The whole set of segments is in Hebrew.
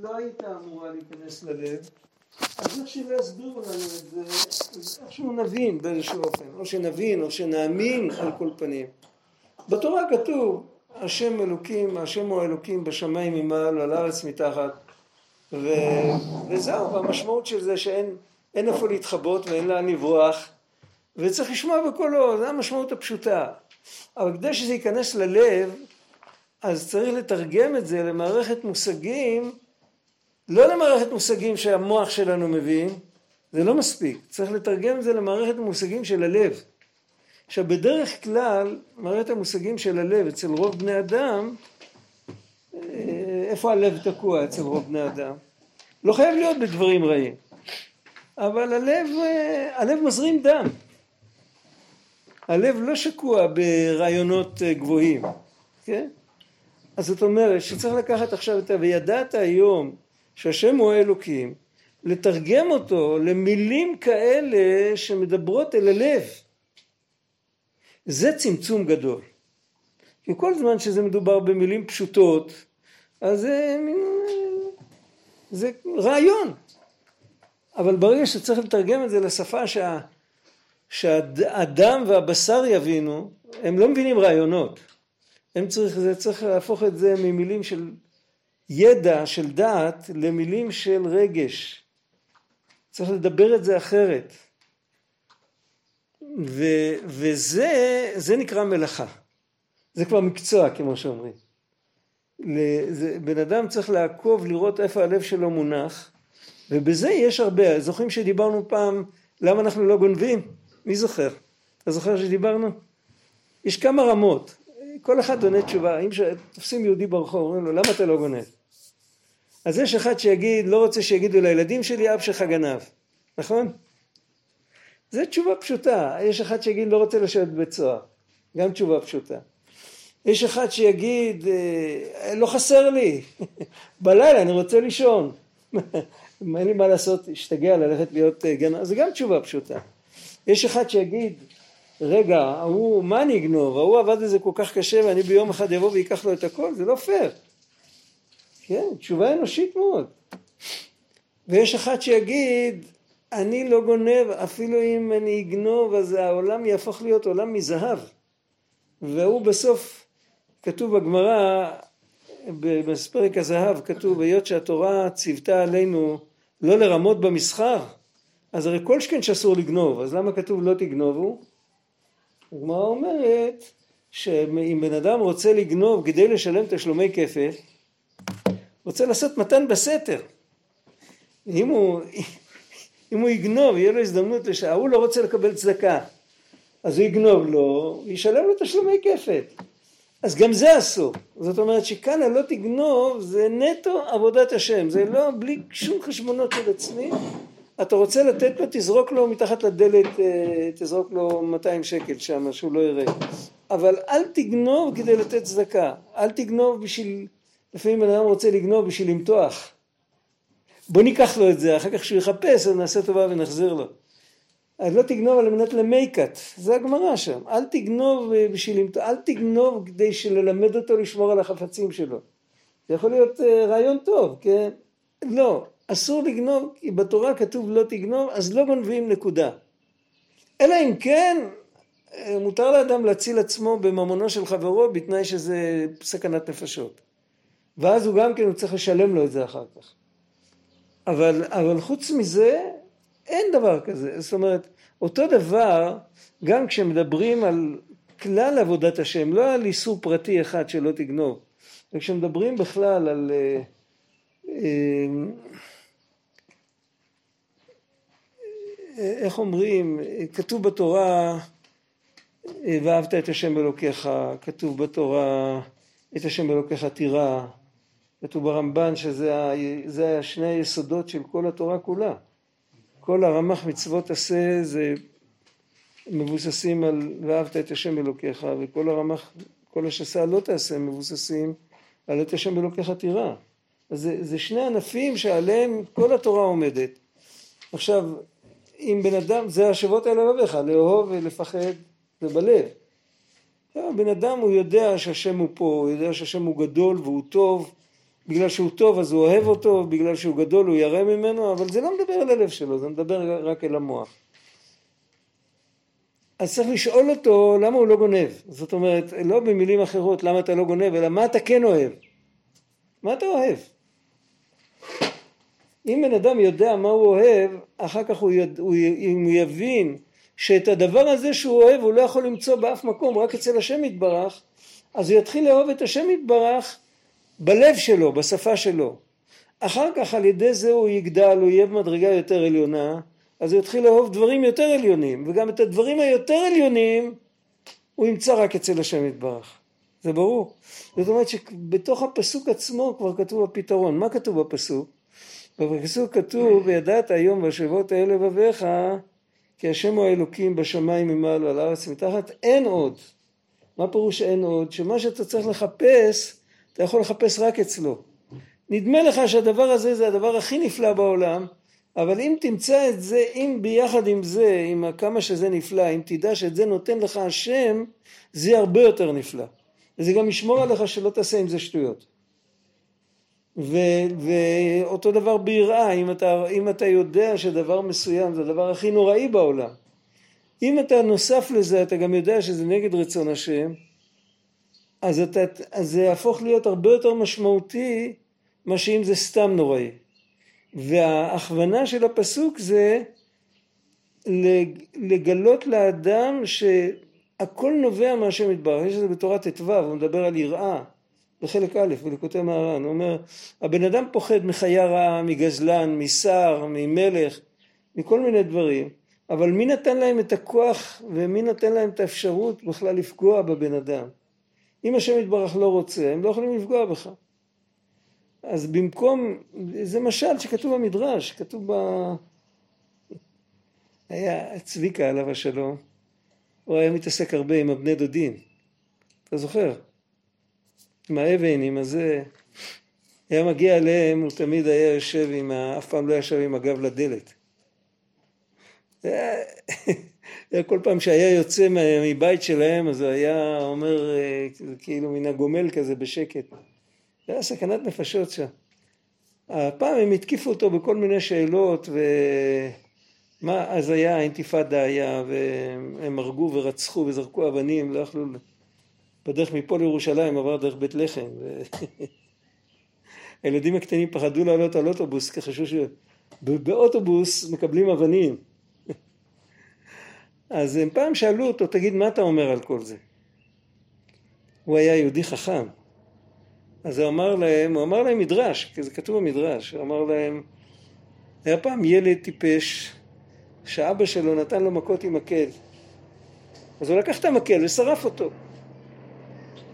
לא הייתה אמורה להיכנס ללב, אז איך שלא יסבירו לנו את זה, איכשהו נבין באיזשהו אופן, או שנבין או שנאמין על כל פנים. בתורה כתוב, השם אלוקים, השם הוא אלוקים בשמיים ממעל ועל הארץ מתחת, ו... וזהו, והמשמעות של זה שאין איפה להתחבות ואין לאן לברוח, וצריך לשמוע בקולו, זו המשמעות הפשוטה. אבל כדי שזה ייכנס ללב, אז צריך לתרגם את זה למערכת מושגים, לא למערכת מושגים שהמוח שלנו מבין, זה לא מספיק, צריך לתרגם את זה למערכת מושגים של הלב. עכשיו בדרך כלל מערכת המושגים של הלב אצל רוב בני אדם, אה, איפה הלב תקוע אצל רוב בני אדם? לא חייב להיות בדברים רעים, אבל הלב, אה, הלב מזרים דם, הלב לא שקוע ברעיונות אה, גבוהים, כן? אז זאת אומרת שצריך לקחת עכשיו את ה... וידעת היום שהשם הוא האלוקים, לתרגם אותו למילים כאלה שמדברות אל הלב. זה צמצום גדול. כי כל זמן שזה מדובר במילים פשוטות, אז זה, זה רעיון. אבל ברגע שצריך לתרגם את זה לשפה שה, שהדם והבשר יבינו, הם לא מבינים רעיונות. הם צריך, זה צריך להפוך את זה ממילים של ידע, של דעת, למילים של רגש. צריך לדבר את זה אחרת. ו, וזה זה נקרא מלאכה. זה כבר מקצוע כמו שאומרים. לזה, בן אדם צריך לעקוב לראות איפה הלב שלו מונח ובזה יש הרבה. זוכרים שדיברנו פעם למה אנחנו לא גונבים? מי זוכר? אתה זוכר שדיברנו? יש כמה רמות. כל אחד עונה תשובה. אם תופסים יהודי ברחוב אומרים לו למה אתה לא גונב? אז יש אחד שיגיד לא רוצה שיגידו לילדים שלי אב שלך גנב. נכון? זו תשובה פשוטה. יש אחד שיגיד לא רוצה לשבת בבית סוהר, גם תשובה פשוטה. יש אחד שיגיד אה, לא חסר לי, בלילה אני רוצה לישון. אין לי מה לעשות, השתגע ללכת להיות אה, גנב, זה גם תשובה פשוטה. יש אחד שיגיד, רגע, ההוא, מה אני אגנוב? ההוא עבד את זה כל כך קשה ואני ביום אחד אבוא ואקח לו את הכל? זה לא פייר. כן, תשובה אנושית מאוד. ויש אחד שיגיד, אני לא גונב, אפילו אם אני אגנוב אז העולם יהפוך להיות עולם מזהב. והוא בסוף, כתוב בגמרא, בפרק הזהב כתוב, היות שהתורה ציוותה עלינו לא לרמות במסחר, אז הרי כל שכן שאסור לגנוב, אז למה כתוב לא תגנובו? הגמרא אומרת שאם בן אדם רוצה לגנוב כדי לשלם תשלומי כפל, רוצה לעשות מתן בסתר. אם הוא, אם הוא יגנוב, יהיה לו הזדמנות, לש... ההוא לא רוצה לקבל צדקה, אז הוא יגנוב לו, וישלם לו תשלומי כפל. אז גם זה אסור. זאת אומרת שכאן הלא תגנוב זה נטו עבודת השם, זה לא בלי שום חשבונות של עצמי. אתה רוצה לתת לו, תזרוק לו מתחת לדלת, אה, תזרוק לו 200 שקל שם, שהוא לא יראה. אבל אל תגנוב כדי לתת צדקה. אל תגנוב בשביל, לפעמים בן אדם רוצה לגנוב בשביל למתוח. בוא ניקח לו את זה, אחר כך כשהוא יחפש אז נעשה טובה ונחזיר לו. אז לא תגנוב על מנת למייקת, זה הגמרא שם. אל תגנוב אה, בשביל למתוח, אל תגנוב כדי ללמד אותו לשמור על החפצים שלו. זה יכול להיות אה, רעיון טוב, כן? לא, אסור לגנוב, כי בתורה כתוב לא תגנוב, אז לא גונבים נקודה. אלא אם כן, אה, מותר לאדם להציל עצמו בממונו של חברו בתנאי שזה סכנת נפשות. ואז הוא גם כן, הוא צריך לשלם לו את זה אחר כך. אבל, אבל חוץ מזה, אין דבר כזה. זאת אומרת, אותו דבר, גם כשמדברים על כלל עבודת השם, לא על איסור פרטי אחד שלא תגנוב, וכשמדברים בכלל על... אה, אה, איך אומרים, כתוב בתורה ואהבת את השם אלוקיך, כתוב בתורה את השם אלוקיך תירא, כתוב ברמב"ן שזה שני היסודות של כל התורה כולה. כל הרמ"ח מצוות עשה זה מבוססים על ואהבת את השם אלוקיך וכל הרמ"ח, כל השסה לא תעשה מבוססים על את השם אלוקיך תירא. אז זה, זה שני ענפים שעליהם כל התורה עומדת. עכשיו אם בן אדם, זה השבות האלה לבביך, לאהוב ולפחד זה בלב. בן אדם הוא יודע שהשם הוא פה, הוא יודע שהשם הוא גדול והוא טוב בגלל שהוא טוב אז הוא אוהב אותו, בגלל שהוא גדול הוא ירא ממנו, אבל זה לא מדבר על הלב שלו, זה מדבר רק אל המוח. אז צריך לשאול אותו למה הוא לא גונב. זאת אומרת, לא במילים אחרות למה אתה לא גונב, אלא מה אתה כן אוהב. מה אתה אוהב? אם בן אדם יודע מה הוא אוהב, אחר כך הוא, יד, הוא, אם הוא יבין שאת הדבר הזה שהוא אוהב הוא לא יכול למצוא באף מקום, רק אצל השם יתברך, אז הוא יתחיל לאהוב את השם יתברך בלב שלו, בשפה שלו. אחר כך על ידי זה הוא יגדל, הוא יהיה במדרגה יותר עליונה, אז הוא יתחיל לאהוב דברים יותר עליונים, וגם את הדברים היותר עליונים הוא ימצא רק אצל השם יתברך. זה ברור. זאת אומרת שבתוך הפסוק עצמו כבר כתוב הפתרון. מה כתוב בפסוק? בפסוק כתוב וידעת היום בשבועות האלה לבביך כי השם הוא האלוקים בשמיים ממעל ועל הארץ מתחת אין עוד. מה פירוש אין עוד? שמה שאתה צריך לחפש אתה יכול לחפש רק אצלו. נדמה לך שהדבר הזה זה הדבר הכי נפלא בעולם אבל אם תמצא את זה, אם ביחד עם זה, עם כמה שזה נפלא, אם תדע שאת זה נותן לך השם, זה יהיה הרבה יותר נפלא. וזה גם ישמור עליך שלא תעשה עם זה שטויות. ו, ואותו דבר ביראה, אם אם אתה יודע שדבר מסוים זה הדבר הכי נוראי בעולם, אם אתה נוסף לזה, אתה גם יודע שזה נגד רצון השם, אז, אתה, אז זה יהפוך להיות הרבה יותר משמעותי מה שאם זה סתם נוראי. וההכוונה של הפסוק זה לגלות לאדם שהכל נובע מהשם יתברך, יש את זה בתורת ט"ו, הוא מדבר על יראה בחלק א', בליקוטי מהר"ן, הוא אומר הבן אדם פוחד מחיה רעה, מגזלן, משר, ממלך, מכל מיני דברים, אבל מי נתן להם את הכוח ומי נתן להם את האפשרות בכלל לפגוע בבן אדם? אם השם יתברך לא רוצה, הם לא יכולים לפגוע בך. אז במקום, זה משל שכתוב במדרש, כתוב ב... היה צביקה עליו השלום, הוא היה מתעסק הרבה עם הבני דודים, אתה זוכר? עם האבן, עם הזה, היה מגיע אליהם, הוא תמיד היה יושב עם ה... אף פעם לא ישב עם הגב לדלת. כל פעם שהיה יוצא מבית שלהם, אז היה אומר, אה, כאילו מן הגומל כזה בשקט. זה היה סכנת נפשות שם. הפעם הם התקיפו אותו בכל מיני שאלות ומה אז היה האינתיפאדה היה והם הרגו ורצחו וזרקו אבנים לא יכלו בדרך מפה לירושלים עבר דרך בית לחם הילדים הקטנים פחדו לעלות על אוטובוס כי חשבו שבאוטובוס מקבלים אבנים אז הם פעם שאלו אותו תגיד מה אתה אומר על כל זה הוא היה יהודי חכם אז הוא אמר להם, הוא אמר להם מדרש, כי זה כתוב במדרש, הוא אמר להם, היה פעם ילד טיפש שאבא שלו נתן לו מכות עם מקל. אז הוא לקח את המקל ושרף אותו.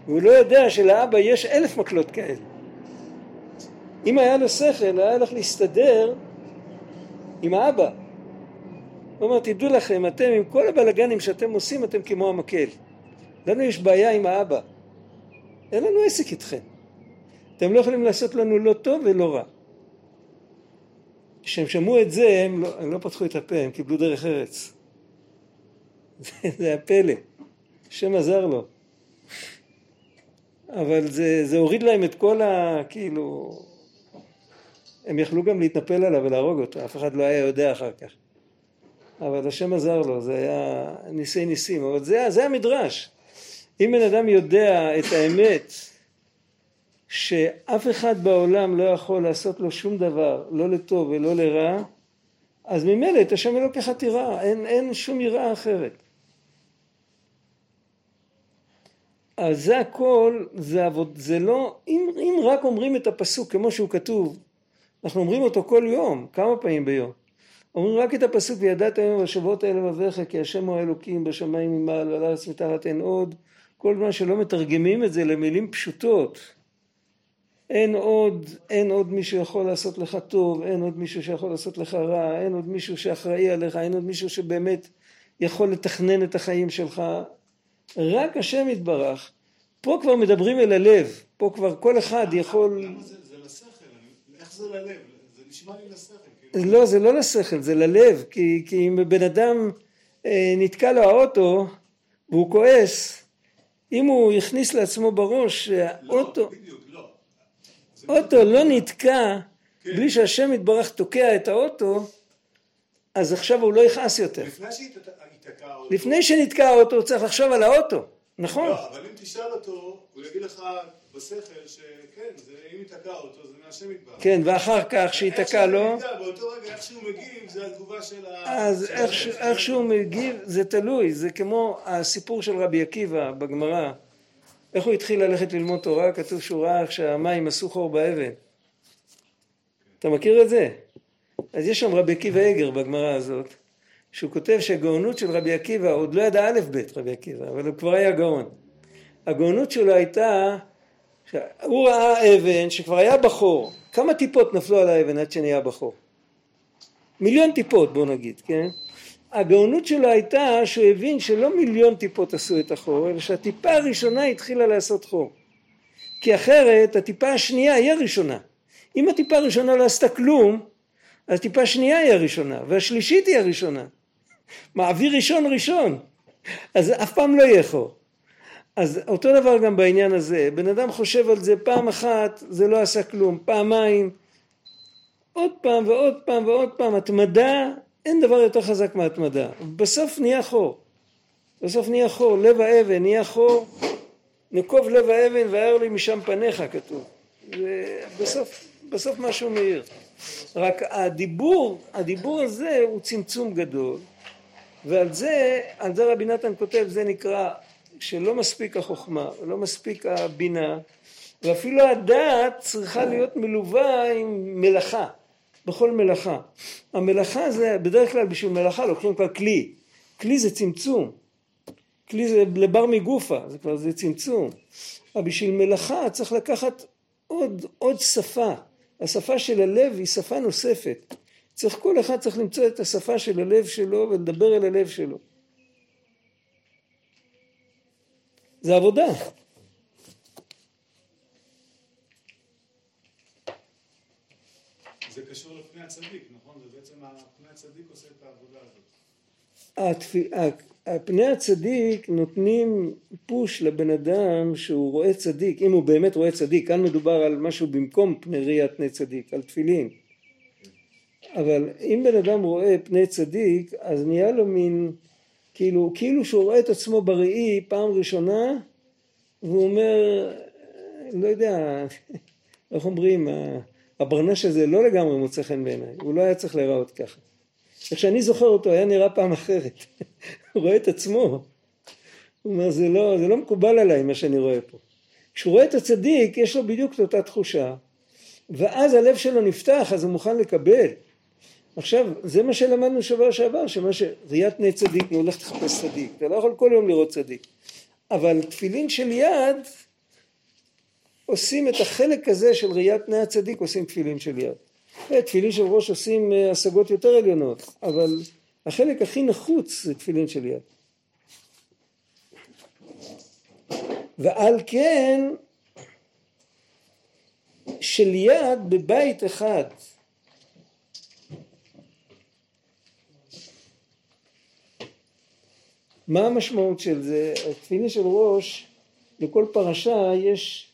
והוא לא יודע שלאבא יש אלף מקלות כאלה. אם היה לו שכל, היה הולך להסתדר עם האבא. הוא אומר, תדעו לכם, אתם עם כל הבלגנים שאתם עושים, אתם כמו המקל. לנו יש בעיה עם האבא. אין לנו עסק איתכם. אתם לא יכולים לעשות לנו לא טוב ולא רע. כשהם שמעו את זה, הם לא, הם לא פתחו את הפה, הם קיבלו דרך ארץ. זה, זה הפלא, השם עזר לו. אבל זה, זה הוריד להם את כל ה... כאילו... הם יכלו גם להתנפל עליו ולהרוג אותו, אף אחד לא היה יודע אחר כך. אבל השם עזר לו, זה היה ניסי ניסים, אבל זה, זה המדרש. אם בן אדם יודע את האמת שאף אחד בעולם לא יכול לעשות לו שום דבר, לא לטוב ולא לרע, אז ממילא את השם אלוקיך תירא, אין, אין שום יראה אחרת. אז זה הכל, זה, עבוד, זה לא, אם, אם רק אומרים את הפסוק כמו שהוא כתוב, אנחנו אומרים אותו כל יום, כמה פעמים ביום. אומרים רק את הפסוק וידעת היום בשבועות האלה לבביך כי השם הוא האלוקים בשמיים ממעל ועל הארץ מתחת אין עוד כל זמן שלא מתרגמים את זה למילים פשוטות אין עוד, אין עוד מישהו שיכול לעשות לך טוב, אין עוד מישהו שיכול לעשות לך רע, אין עוד מישהו שאחראי עליך, אין עוד מישהו שבאמת יכול לתכנן את החיים שלך. רק השם יתברך. פה כבר מדברים אל הלב, פה כבר כל אחד יכול... זה, זה לשכל, איך זה ללב? זה נשמע לי לשכל. לא, זה לא לשכל, זה ללב, כי, כי אם בן אדם אה, נתקע לו האוטו והוא כועס, אם הוא יכניס לעצמו בראש שהאוטו... לא, בדיוק. אוטו לא נתקע בלי שהשם יתברך תוקע את האוטו, אז עכשיו הוא לא יכעס יותר. לפני שנתקע האוטו הוא צריך לחשוב על האוטו, נכון? לא, אבל אם תשאל אותו, הוא יגיד לך בשכל שכן, זה, אם ייתקע האוטו זה מהשם יתברך. כן, ואחר כך שייתקע לו, איך שהוא מגיב, באותו רגע איך שהוא מגיב זה התגובה של ה... אז איך. ש- איך שהוא מגיב זה תלוי, זה כמו הסיפור של רבי עקיבא בגמרא, איך הוא התחיל ללכת ללמוד תורה, כתוב שהוא ראה איך שהמים עשו חור באבן. אתה מכיר את זה? אז יש שם רבי עקיבא אגר בגמרא הזאת, שהוא כותב שהגאונות של רבי עקיבא, עוד לא ידע א' ב' רבי עקיבא, אבל הוא כבר היה גאון. הגאונות שלו הייתה, הוא ראה אבן שכבר היה בחור, כמה טיפות נפלו על האבן עד שנהיה בחור? מיליון טיפות בוא נגיד, כן? הגאונות שלו הייתה שהוא הבין שלא מיליון טיפות עשו את החור, אלא שהטיפה הראשונה התחילה לעשות חור. כי אחרת הטיפה השנייה היא הראשונה. אם הטיפה הראשונה לא עשתה כלום, אז הטיפה השנייה היא הראשונה, והשלישית היא הראשונה. מעביר ראשון ראשון, אז אף פעם לא יהיה חור. אז אותו דבר גם בעניין הזה, בן אדם חושב על זה פעם אחת, זה לא עשה כלום, פעמיים, עוד פעם ועוד פעם ועוד פעם, התמדה, אין דבר יותר חזק מהתמדה. בסוף נהיה חור. בסוף נהיה חור, לב האבן נהיה חור, נקוב לב האבן והאר לי משם פניך כתוב. בסוף, בסוף משהו מאיר. רק הדיבור, הדיבור הזה הוא צמצום גדול, ועל זה, על זה רבי נתן כותב, זה נקרא שלא מספיק החוכמה, לא מספיק הבינה, ואפילו הדעת צריכה להיות מלווה עם מלאכה, בכל מלאכה. המלאכה זה, בדרך כלל בשביל מלאכה לוקחים כבר כלי, כלי זה צמצום, כלי זה לבר מגופה, זה כבר זה צמצום, אבל בשביל מלאכה צריך לקחת עוד, עוד שפה, השפה של הלב היא שפה נוספת, צריך כל אחד צריך למצוא את השפה של הלב שלו ולדבר אל הלב שלו. זה עבודה. זה קשור לפני הצדיק, נכון? זה בעצם פני הצדיק עושה את העבודה הזאת. פני הצדיק נותנים פוש לבן אדם שהוא רואה צדיק, אם הוא באמת רואה צדיק, כאן מדובר על משהו במקום פני ראיית פני צדיק, על תפילין. אבל אם בן אדם רואה פני צדיק, אז נהיה לו מין, כאילו, כאילו שהוא רואה את עצמו בראי פעם ראשונה, והוא אומר, לא יודע, איך אומרים, הברנש הזה לא לגמרי מוצא חן בעיניי, הוא לא היה צריך להיראות ככה. איך שאני זוכר אותו, היה נראה פעם אחרת. הוא רואה את עצמו. הוא אומר, זה לא, זה לא מקובל עליי מה שאני רואה פה. כשהוא רואה את הצדיק, יש לו בדיוק את אותה תחושה, ואז הלב שלו נפתח, אז הוא מוכן לקבל. עכשיו, זה מה שלמדנו שבוע שעבר, שמה שראיית פני צדיק, הוא הולך לחפש צדיק. אתה לא יכול כל יום לראות צדיק. אבל תפילין של יד, עושים את החלק הזה של ראיית פני הצדיק, עושים תפילין של יד. תפילין של ראש עושים השגות יותר עליונות, אבל החלק הכי נחוץ זה תפילין של יד. ועל כן, של יד בבית אחד, מה המשמעות של זה? התפילין של ראש, לכל פרשה יש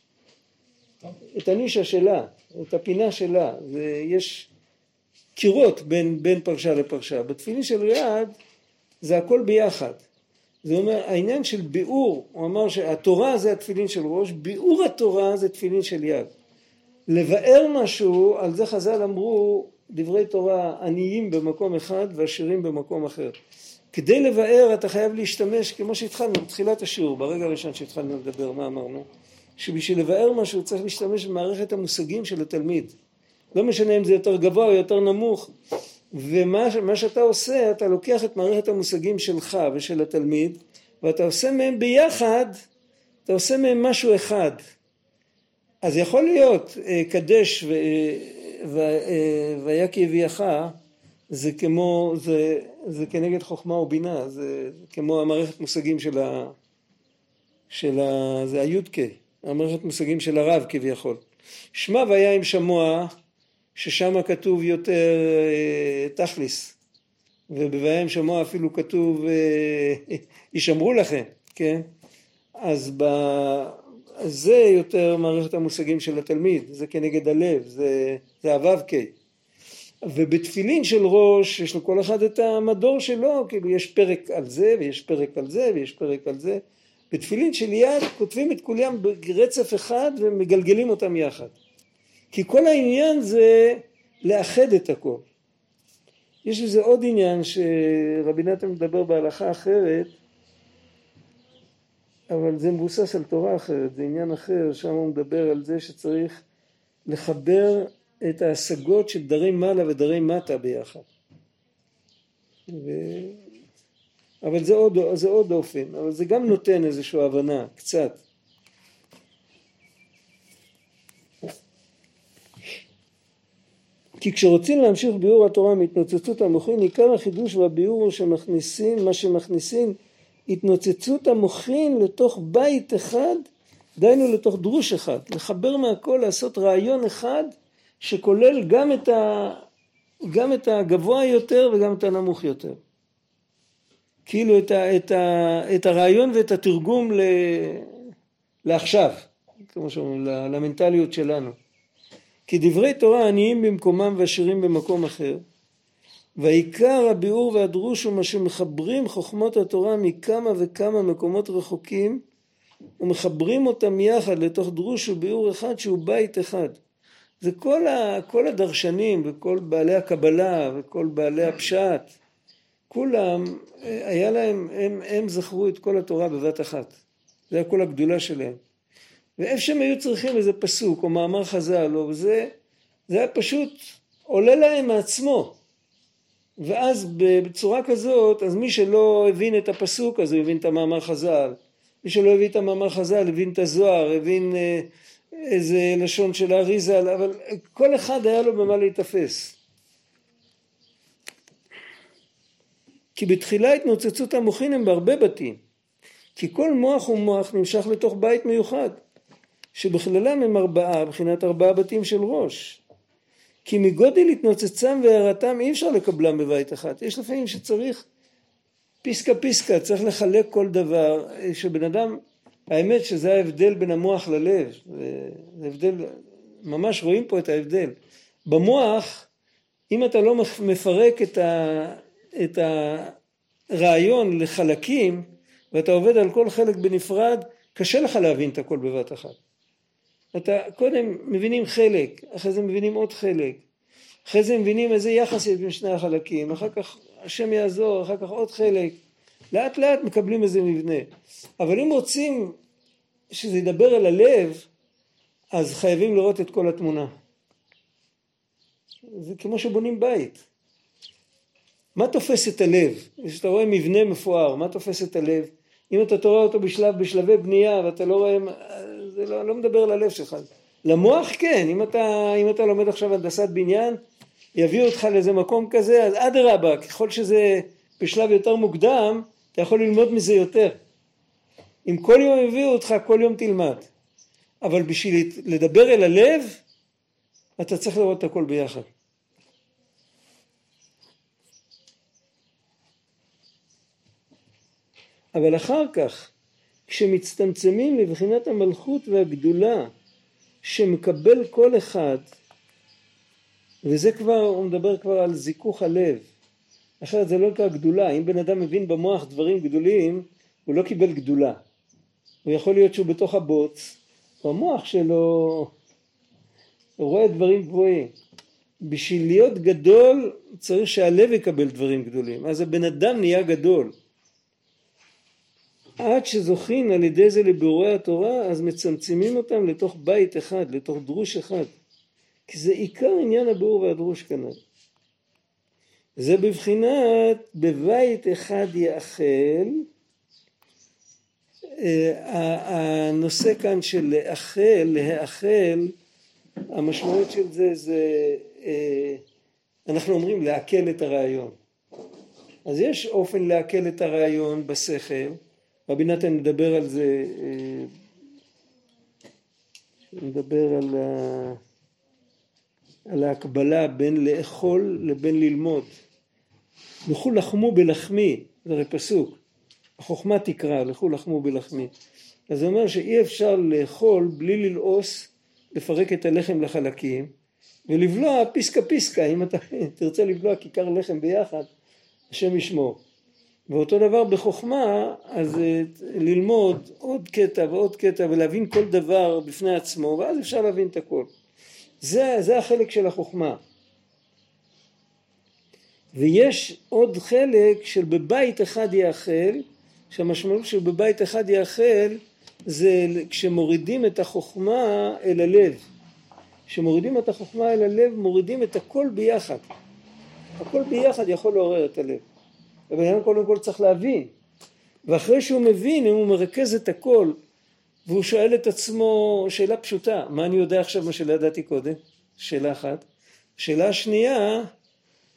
את הנישה שלה, את הפינה שלה, ויש קירות בין, בין פרשה לפרשה. בתפילין של יד זה הכל ביחד. זה אומר, העניין של ביאור, הוא אמר שהתורה זה התפילין של ראש, ביאור התורה זה תפילין של יד. לבאר משהו, על זה חז"ל אמרו דברי תורה עניים במקום אחד ועשירים במקום אחר. כדי לבאר אתה חייב להשתמש, כמו שהתחלנו בתחילת השיעור, ברגע הראשון שהתחלנו לדבר, מה אמרנו? שבשביל לבאר משהו צריך להשתמש במערכת המושגים של התלמיד. לא משנה אם זה יותר גבוה או יותר נמוך. ומה שאתה עושה, אתה לוקח את מערכת המושגים שלך ושל התלמיד, ואתה עושה מהם ביחד, אתה עושה מהם משהו אחד. אז יכול להיות קדש והיה כי הביאך, זה כמו, זה, זה כנגד חוכמה ובינה, זה כמו המערכת מושגים של ה... של ה... זה היודקה. המערכת מושגים של הרב כביכול. שמע והיה עם שמוע, ששם כתוב יותר אה, תכליס, ובבהיה עם שמוע אפילו כתוב אה, ישמרו לכם, כן? אז ב, זה יותר מערכת המושגים של התלמיד, זה כנגד הלב, זה, זה הו"ק. ובתפילין של ראש יש לכל אחד את המדור שלו, כאילו יש פרק על זה ויש פרק על זה ויש פרק על זה. בתפילין של יד כותבים את כולם ברצף אחד ומגלגלים אותם יחד. כי כל העניין זה לאחד את הכל. יש לזה עוד עניין שרבי נתן מדבר בהלכה אחרת, אבל זה מבוסס על תורה אחרת, זה עניין אחר, שם הוא מדבר על זה שצריך לחבר את ההשגות של דרי מעלה ודרי מטה ביחד. ו... אבל זה עוד, זה עוד אופן, אבל זה גם נותן איזושהי הבנה, קצת. כי כשרוצים להמשיך ביאור התורה מהתנוצצות המוחין, עיקר החידוש והביאור הוא שמכניסים, מה שמכניסים התנוצצות המוחין לתוך בית אחד, דהיינו לתוך דרוש אחד, לחבר מהכל, לעשות רעיון אחד שכולל גם את, ה, גם את הגבוה יותר וגם את הנמוך יותר. כאילו את, ה, את, ה, את הרעיון ואת התרגום ל, לעכשיו, כמו שאומרים, למנטליות שלנו. כי דברי תורה עניים במקומם ועשירים במקום אחר. והעיקר הביאור והדרוש הוא מה שמחברים חוכמות התורה מכמה וכמה מקומות רחוקים ומחברים אותם יחד לתוך דרוש וביאור אחד שהוא בית אחד. זה כל, ה, כל הדרשנים וכל בעלי הקבלה וכל בעלי הפשט, כולם, היה להם, הם, הם זכרו את כל התורה בבת אחת. זה היה כל הגדולה שלהם. ואיפה שהם היו צריכים איזה פסוק או מאמר חז"ל או זה, זה היה פשוט עולה להם מעצמו. ואז בצורה כזאת, אז מי שלא הבין את הפסוק הוא הבין את המאמר חז"ל. מי שלא הבין את המאמר חז"ל הבין את הזוהר, הבין אה, איזה לשון של האריזה, אבל כל אחד היה לו במה להיתפס. כי בתחילה התנוצצות המוחין הם בהרבה בתים. כי כל מוח ומוח נמשך לתוך בית מיוחד. שבכללם הם ארבעה, מבחינת ארבעה בתים של ראש. כי מגודל התנוצצם והערתם אי אפשר לקבלם בבית אחד. יש לפעמים שצריך פיסקה פיסקה, צריך לחלק כל דבר, שבן אדם, האמת שזה ההבדל בין המוח ללב, זה הבדל, ממש רואים פה את ההבדל. במוח, אם אתה לא מפרק את, ה, את הרעיון לחלקים, ואתה עובד על כל חלק בנפרד, קשה לך להבין את הכל בבת אחת. אתה קודם מבינים חלק, אחרי זה מבינים עוד חלק, אחרי זה מבינים איזה יחס יש בין שני החלקים, אחר כך השם יעזור, אחר כך עוד חלק, לאט לאט מקבלים איזה מבנה. אבל אם רוצים שזה ידבר אל הלב, אז חייבים לראות את כל התמונה. זה כמו שבונים בית. מה תופס את הלב? כשאתה רואה מבנה מפואר, מה תופס את הלב? אם אתה רואה אותו בשלב, בשלבי בנייה ואתה לא רואה, זה לא, לא מדבר ללב שלך. למוח כן, אם אתה, אם אתה לומד עכשיו הנדסת בניין, יביאו אותך לאיזה מקום כזה, אז אדרבה, ככל שזה בשלב יותר מוקדם, אתה יכול ללמוד מזה יותר. אם כל יום יביאו אותך, כל יום תלמד. אבל בשביל לדבר אל הלב, אתה צריך לראות את הכל ביחד. אבל אחר כך, כשמצטמצמים לבחינת המלכות והגדולה שמקבל כל אחד, וזה כבר, הוא מדבר כבר על זיכוך הלב, אחרת זה לא נקרא גדולה, אם בן אדם מבין במוח דברים גדולים, הוא לא קיבל גדולה. הוא יכול להיות שהוא בתוך הבוץ, במוח שלו הוא רואה דברים גבוהים. בשביל להיות גדול צריך שהלב יקבל דברים גדולים, אז הבן אדם נהיה גדול. עד שזוכין על ידי זה לביאורי התורה, אז מצמצמים אותם לתוך בית אחד, לתוך דרוש אחד. כי זה עיקר עניין הביאור והדרוש כנ"ל. זה בבחינת בבית אחד יאכל, אה, הנושא כאן של לאכל, להאכל, המשמעות של זה זה, אה, אנחנו אומרים לעכל את הרעיון. אז יש אופן לעכל את הרעיון בשכל, רבי נתן מדבר על זה, אה, מדבר על, ה, על ההקבלה בין לאכול לבין ללמוד. לכו לחמו בלחמי, זה הרי פסוק, החוכמה תקרא, לכו לחמו בלחמי. אז זה אומר שאי אפשר לאכול בלי ללעוס, לפרק את הלחם לחלקים ולבלוע פיסקה פיסקה, אם אתה תרצה לבלוע כיכר לחם ביחד, השם ישמור. ואותו דבר בחוכמה, אז אה, ללמוד עוד קטע ועוד קטע ולהבין כל דבר בפני עצמו, ואז אפשר להבין את הכל. זה, זה החלק של החוכמה. ויש עוד חלק של בבית אחד יאכל, שהמשמעות של בבית אחד יאכל זה כשמורידים את החוכמה אל הלב. כשמורידים את החוכמה אל הלב מורידים את הכל ביחד. הכל ביחד יכול לעורר את הלב. הבן אדם קודם כל צריך להבין. ואחרי שהוא מבין, אם הוא מרכז את הכל והוא שואל את עצמו שאלה פשוטה, מה אני יודע עכשיו מה שלא ידעתי קודם? שאלה אחת. שאלה שנייה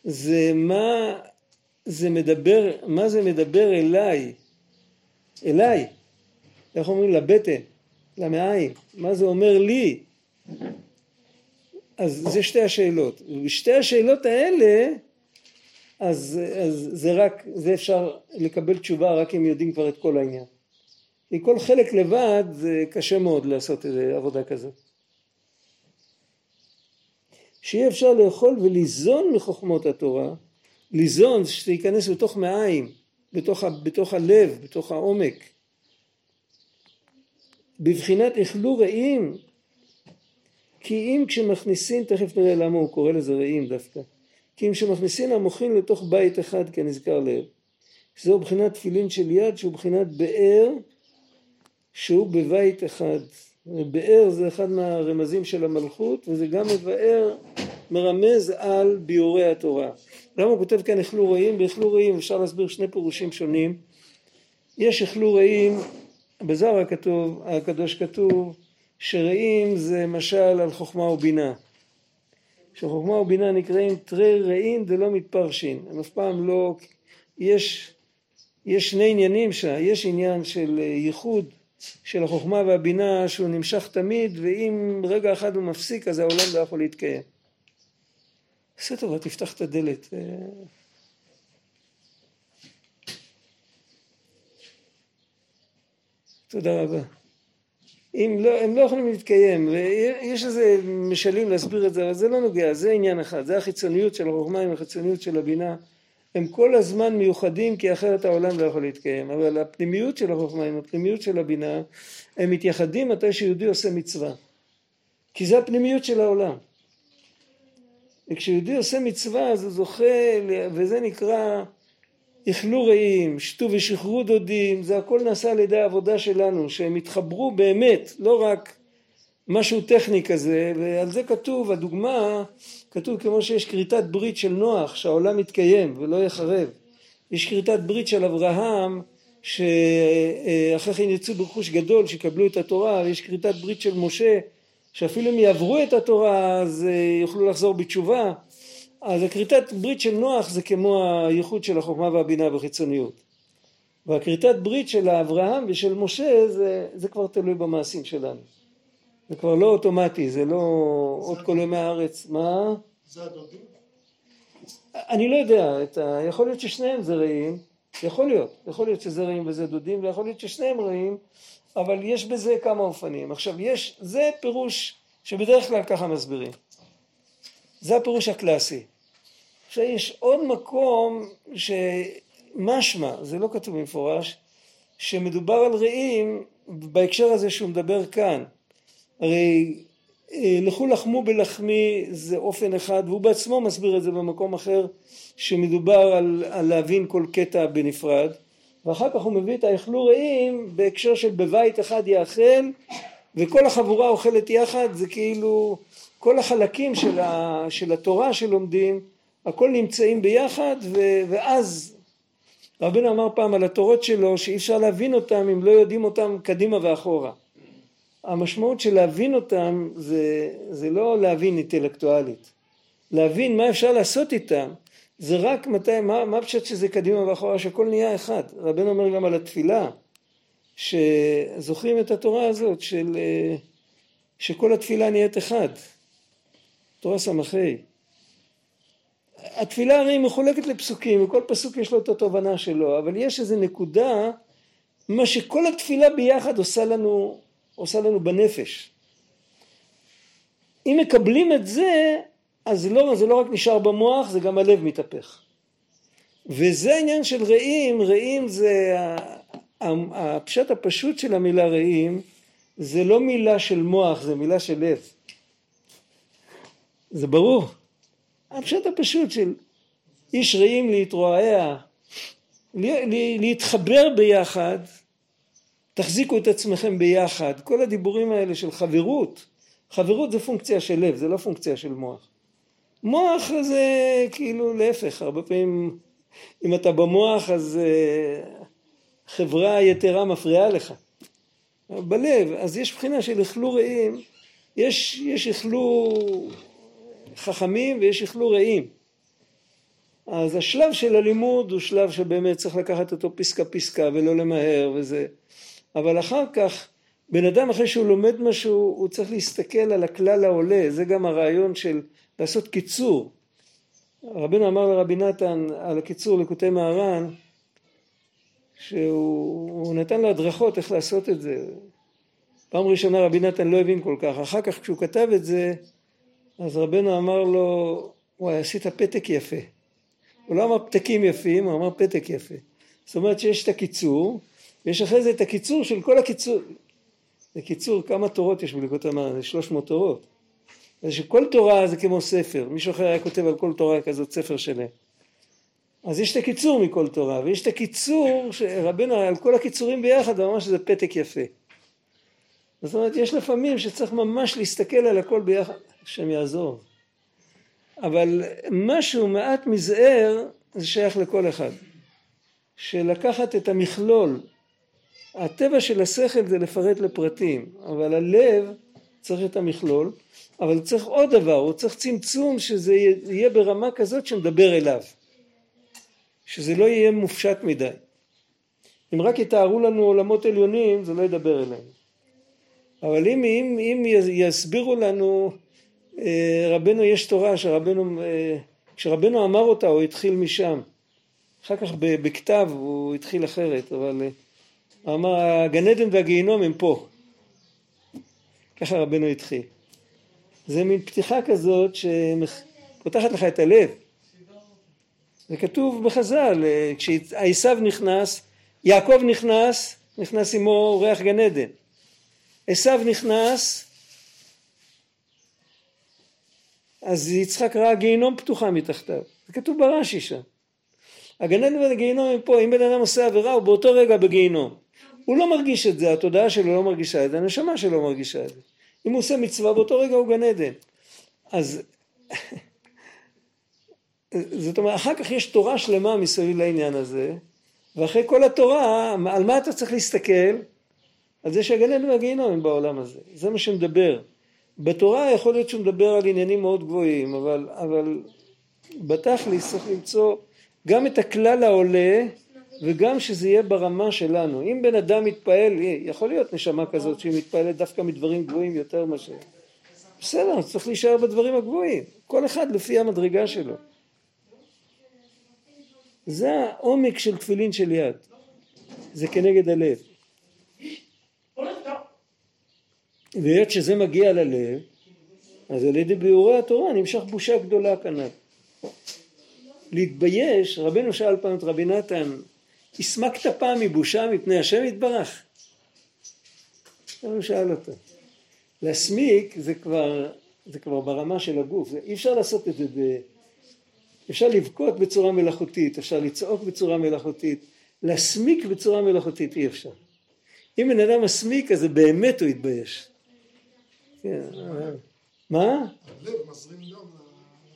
זה מה זה מדבר, מה זה מדבר אליי, אליי, איך אומרים לבטן, למעיים, מה זה אומר לי? אז זה שתי השאלות. ובשתי השאלות האלה אז, אז זה רק, זה אפשר לקבל תשובה רק אם יודעים כבר את כל העניין. כי כל חלק לבד זה קשה מאוד לעשות עבודה כזאת. שיהיה אפשר לאכול וליזון מחוכמות התורה, ליזון זה שזה ייכנס בתוך מעיים, בתוך, בתוך הלב, בתוך העומק. בבחינת אכלו רעים, כי אם כשמכניסים, תכף נראה למה הוא קורא לזה רעים דווקא, כי אם כשמכניסים המוחים לתוך בית אחד כנזכר לב, שזהו בחינת תפילין של יד שהוא בחינת באר שהוא בבית אחד. באר זה אחד מהרמזים של המלכות וזה גם מבאר, מרמז על ביאורי התורה. למה הוא כותב כאן אכלו רעים? באכלו רעים אפשר להסביר שני פירושים שונים. יש אכלו רעים, בזר הכתוב, הקדוש כתוב שרעים זה משל על חוכמה ובינה. שחוכמה ובינה נקראים תרי רעים דלא מתפרשין. הם אף פעם לא... יש, יש שני עניינים שם, יש עניין של ייחוד של החוכמה והבינה שהוא נמשך תמיד ואם רגע אחד הוא מפסיק אז העולם לא יכול להתקיים. עשה טובה, תפתח את הדלת. תודה רבה. אם לא, הם לא יכולים להתקיים, ויש איזה משלים להסביר את זה, אבל זה לא נוגע, זה עניין אחד, זה החיצוניות של החוכמה עם החיצוניות של הבינה. הם כל הזמן מיוחדים כי אחרת העולם לא יכול להתקיים, אבל הפנימיות של החוכמה עם הפנימיות של הבינה הם מתייחדים מתי שיהודי עושה מצווה, כי זה הפנימיות של העולם. וכשיהודי עושה מצווה אז הוא זוכה, וזה נקרא איכלו רעים, שתו ושחררו דודים, זה הכל נעשה על ידי העבודה שלנו, שהם התחברו באמת, לא רק משהו טכני כזה, ועל זה כתוב, הדוגמה, כתוב כמו שיש כריתת ברית של נוח, שהעולם יתקיים ולא יחרב. יש כריתת ברית של אברהם, שאחרי כן יצאו ברכוש גדול, שיקבלו את התורה, ויש כריתת ברית של משה, שאפילו אם יעברו את התורה אז אה, יוכלו לחזור בתשובה. אז הכריתת ברית של נוח זה כמו הייחוד של החוכמה והבינה בחיצוניות. והכריתת ברית של אברהם ושל משה זה, זה כבר תלוי במעשים שלנו. זה כבר לא אוטומטי, זה לא עוד כל ימי הארץ. מה? זה הדודים? אני לא יודע, ה... יכול להיות ששניהם זה רעים, יכול להיות, יכול להיות שזה רעים וזה דודים, ויכול להיות ששניהם רעים, אבל יש בזה כמה אופנים. עכשיו יש, זה פירוש שבדרך כלל ככה מסבירים. זה הפירוש הקלאסי. עכשיו יש עוד מקום שמשמע, זה לא כתוב במפורש, שמדובר על רעים בהקשר הזה שהוא מדבר כאן. הרי אה, לכו לחמו בלחמי זה אופן אחד והוא בעצמו מסביר את זה במקום אחר שמדובר על, על להבין כל קטע בנפרד. ואחר כך הוא מביא את האכלו רעים בהקשר של בבית אחד יאכל וכל החבורה אוכלת יחד זה כאילו כל החלקים של, ה, של התורה שלומדים הכל נמצאים ביחד ו, ואז רבינו אמר פעם על התורות שלו שאי אפשר להבין אותם אם לא יודעים אותם קדימה ואחורה המשמעות של להבין אותם זה, זה לא להבין אינטלקטואלית. להבין מה אפשר לעשות איתם זה רק מתי, מה, מה פשוט שזה קדימה ואחורה שהכל נהיה אחד. רבנו אומר גם על התפילה שזוכרים את התורה הזאת של שכל התפילה נהיית אחד. תורה סמכי. התפילה הרי מחולקת לפסוקים, וכל פסוק יש לו את התובנה שלו, אבל יש איזו נקודה מה שכל התפילה ביחד עושה לנו, עושה לנו בנפש. אם מקבלים את זה, אז לא, זה לא רק נשאר במוח, זה גם הלב מתהפך. וזה העניין של רעים, רעים זה, הפשט הפשוט של המילה רעים, זה לא מילה של מוח, זה מילה של לב. זה ברור. הפשט הפשוט של איש רעים להתרועע, להתחבר ביחד, תחזיקו את עצמכם ביחד, כל הדיבורים האלה של חברות, חברות זה פונקציה של לב, זה לא פונקציה של מוח. מוח זה כאילו להפך, הרבה פעמים אם אתה במוח אז uh, חברה יתרה מפריעה לך. בלב, אז יש בחינה של איכלו רעים, יש, יש איכלו חכמים ויש איכלו רעים. אז השלב של הלימוד הוא שלב שבאמת צריך לקחת אותו פסקה פסקה ולא למהר וזה, אבל אחר כך בן אדם אחרי שהוא לומד משהו הוא צריך להסתכל על הכלל העולה, זה גם הרעיון של לעשות קיצור. רבינו אמר לרבי נתן על הקיצור לקוטי מהר"ן שהוא נתן לו הדרכות איך לעשות את זה. פעם ראשונה רבי נתן לא הבין כל כך, אחר כך כשהוא כתב את זה אז רבנו אמר לו וואי עשית פתק יפה. הוא לא אמר פתקים יפים, הוא אמר פתק יפה. זאת אומרת שיש את הקיצור ויש אחרי זה את הקיצור של כל הקיצור. זה קיצור, כמה תורות יש בליקוד המרן? זה 300 תורות. אז שכל תורה זה כמו ספר, מישהו אחר היה כותב על כל תורה כזאת ספר שלם. אז יש את הקיצור מכל תורה, ויש את הקיצור, רבנו על כל הקיצורים ביחד, הוא אמר שזה פתק יפה. זאת אומרת, יש לפעמים שצריך ממש להסתכל על הכל ביחד, השם יעזור. אבל משהו מעט מזער, זה שייך לכל אחד. שלקחת את המכלול, הטבע של השכל זה לפרט לפרטים, אבל הלב צריך את המכלול, אבל צריך עוד דבר, הוא צריך צמצום שזה יהיה ברמה כזאת שמדבר אליו, שזה לא יהיה מופשט מדי. אם רק יתארו לנו עולמות עליונים זה לא ידבר אלינו. אבל אם, אם, אם יסבירו לנו אה, רבנו יש תורה שרבנו, אה, כשרבנו אמר אותה הוא התחיל משם, אחר כך בכתב הוא התחיל אחרת, אבל אה, אמר הגן עדן והגיהינום הם פה, ככה רבנו התחיל. זה מין פתיחה כזאת שפותחת לך את הלב. זה כתוב בחז"ל, כשעשיו נכנס, יעקב נכנס, נכנס עמו ריח גן עדן. עשיו נכנס, אז יצחק ראה גיהינום פתוחה מתחתיו. זה כתוב ברש"י שם. הגן עדן והגיהינום הם פה, אם בן אדם עושה עבירה הוא באותו רגע בגיהינום. הוא לא מרגיש את זה, התודעה שלו לא מרגישה את זה, הנשמה שלו מרגישה את זה. אם הוא עושה מצווה באותו רגע הוא גן עדן. אז זאת אומרת אחר כך יש תורה שלמה מסביב לעניין הזה ואחרי כל התורה על מה אתה צריך להסתכל? על זה שהגן עדן והגיהינום בעולם הזה זה מה שמדבר בתורה יכול להיות שהוא מדבר על עניינים מאוד גבוהים אבל, אבל בתכלס צריך למצוא גם את הכלל העולה וגם שזה יהיה ברמה שלנו. אם בן אדם מתפעל, יכול להיות נשמה כזאת שהיא מתפעלת דווקא מדברים גבוהים יותר מאשר... בסדר, צריך להישאר בדברים הגבוהים. כל אחד לפי המדרגה שלו. זה העומק של תפילין של יד. זה כנגד הלב. והיות שזה מגיע ללב, אז על ידי ביאורי התורה נמשך בושה גדולה כנ"ל. להתבייש, רבנו שאל פעם את רבי נתן, הסמקת פעם מבושה מפני השם יתברך? הוא שאל אותו. להסמיק זה כבר, זה כבר ברמה של הגוף, אי אפשר לעשות את זה, ב... אפשר לבכות בצורה מלאכותית, אפשר לצעוק בצורה מלאכותית, להסמיק בצורה מלאכותית אי אפשר. אם בן אדם מסמיק אז באמת הוא יתבייש. כן, מה? הלב מזרים דם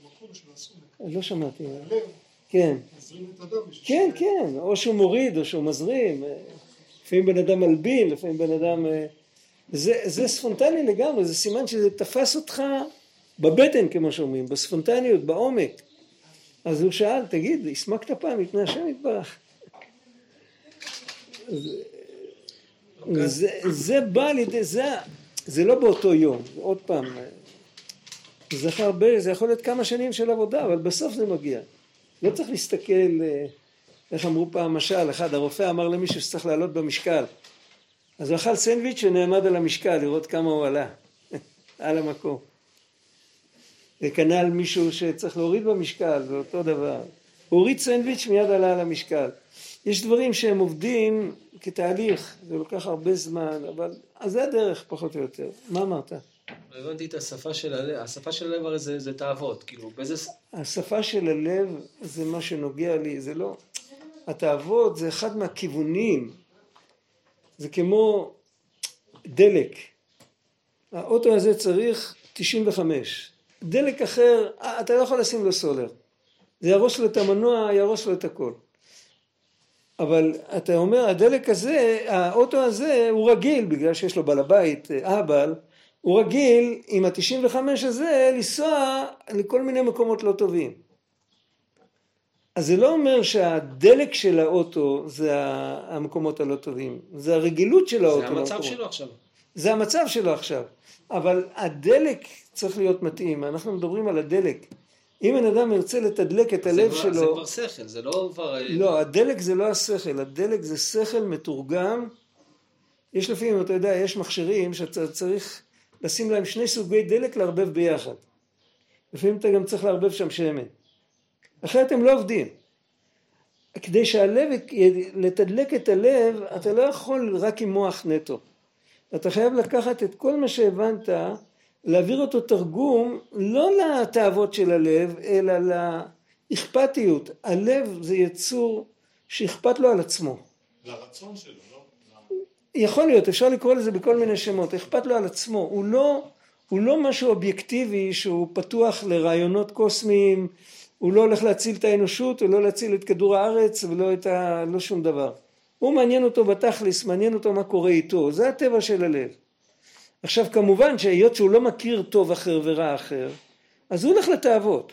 למקום של הסומק. לא שמעתי. הלב כן. מזרים את הדם. כן, כן, או שהוא מוריד או שהוא מזרים. לפעמים בן אדם מלבין, לפעמים בן אדם... אה, זה, זה ספונטני לגמרי, זה סימן שזה תפס אותך בבטן כמו שאומרים, בספונטניות, בעומק. אז הוא שאל, תגיד, הסמקת פעם מפני השם יתברך? זה, זה בא לידי, זה, זה לא באותו יום, עוד פעם, זה הרבה, זה יכול להיות כמה שנים של עבודה, אבל בסוף זה מגיע. לא צריך להסתכל, אה, איך אמרו פעם משל, אחד הרופא אמר למישהו שצריך לעלות במשקל. אז הוא אכל סנדוויץ' ונעמד על המשקל לראות כמה הוא עלה, על המקום. וכנ"ל מישהו שצריך להוריד במשקל, זה אותו דבר. הוא הוריד סנדוויץ' מיד עלה על המשקל. יש דברים שהם עובדים כתהליך, זה לוקח הרבה זמן, אבל אז זה הדרך פחות או יותר. מה אמרת? לא הבנתי את השפה של הלב, השפה של הלב הרי זה, זה תאוות, כאילו באיזה... השפה של הלב זה מה שנוגע לי, זה לא... התאוות זה אחד מהכיוונים, זה כמו דלק. האוטו הזה צריך 95, דלק אחר, אתה לא יכול לשים לו סולר. זה יהרוס לו את המנוע, יהרוס לו את הכל. אבל אתה אומר, הדלק הזה, האוטו הזה הוא רגיל, בגלל שיש לו בעל הבית, אהבל, הוא רגיל עם ה-95 הזה לנסוע לכל מיני מקומות לא טובים. אז זה לא אומר שהדלק של האוטו זה המקומות הלא טובים, זה הרגילות של האוטו. זה המצב שלו עכשיו. זה המצב שלו עכשיו, אבל הדלק צריך להיות מתאים, אנחנו מדברים על הדלק. אם בן אדם ירצה לתדלק את הלב זה שלו... זה כבר שכל, זה לא כבר... לא, הדלק זה לא השכל, הדלק זה שכל מתורגם. יש לפעמים, אתה יודע, יש מכשירים שאתה צריך לשים להם שני סוגי דלק לערבב ביחד. לפעמים אתה גם צריך לערבב שם שמן. אחרת הם לא עובדים. כדי שהלב, לתדלק את הלב, אתה לא יכול רק עם מוח נטו. אתה חייב לקחת את כל מה שהבנת, להעביר אותו תרגום לא לתאוות של הלב, אלא לאכפתיות. הלב זה יצור שאכפת לו על עצמו. לרצון שלו, לא? יכול להיות, אפשר לקרוא לזה בכל מיני שמות, אכפת לו על עצמו, הוא לא, הוא לא משהו אובייקטיבי שהוא פתוח לרעיונות קוסמיים, הוא לא הולך להציל את האנושות, הוא לא להציל את כדור הארץ ולא את ה... לא שום דבר. הוא מעניין אותו בתכלס, מעניין אותו מה קורה איתו, זה הטבע של הלב. עכשיו כמובן שהיות שהוא לא מכיר טוב אחר ורע אחר, אז הוא הולך לתאוות.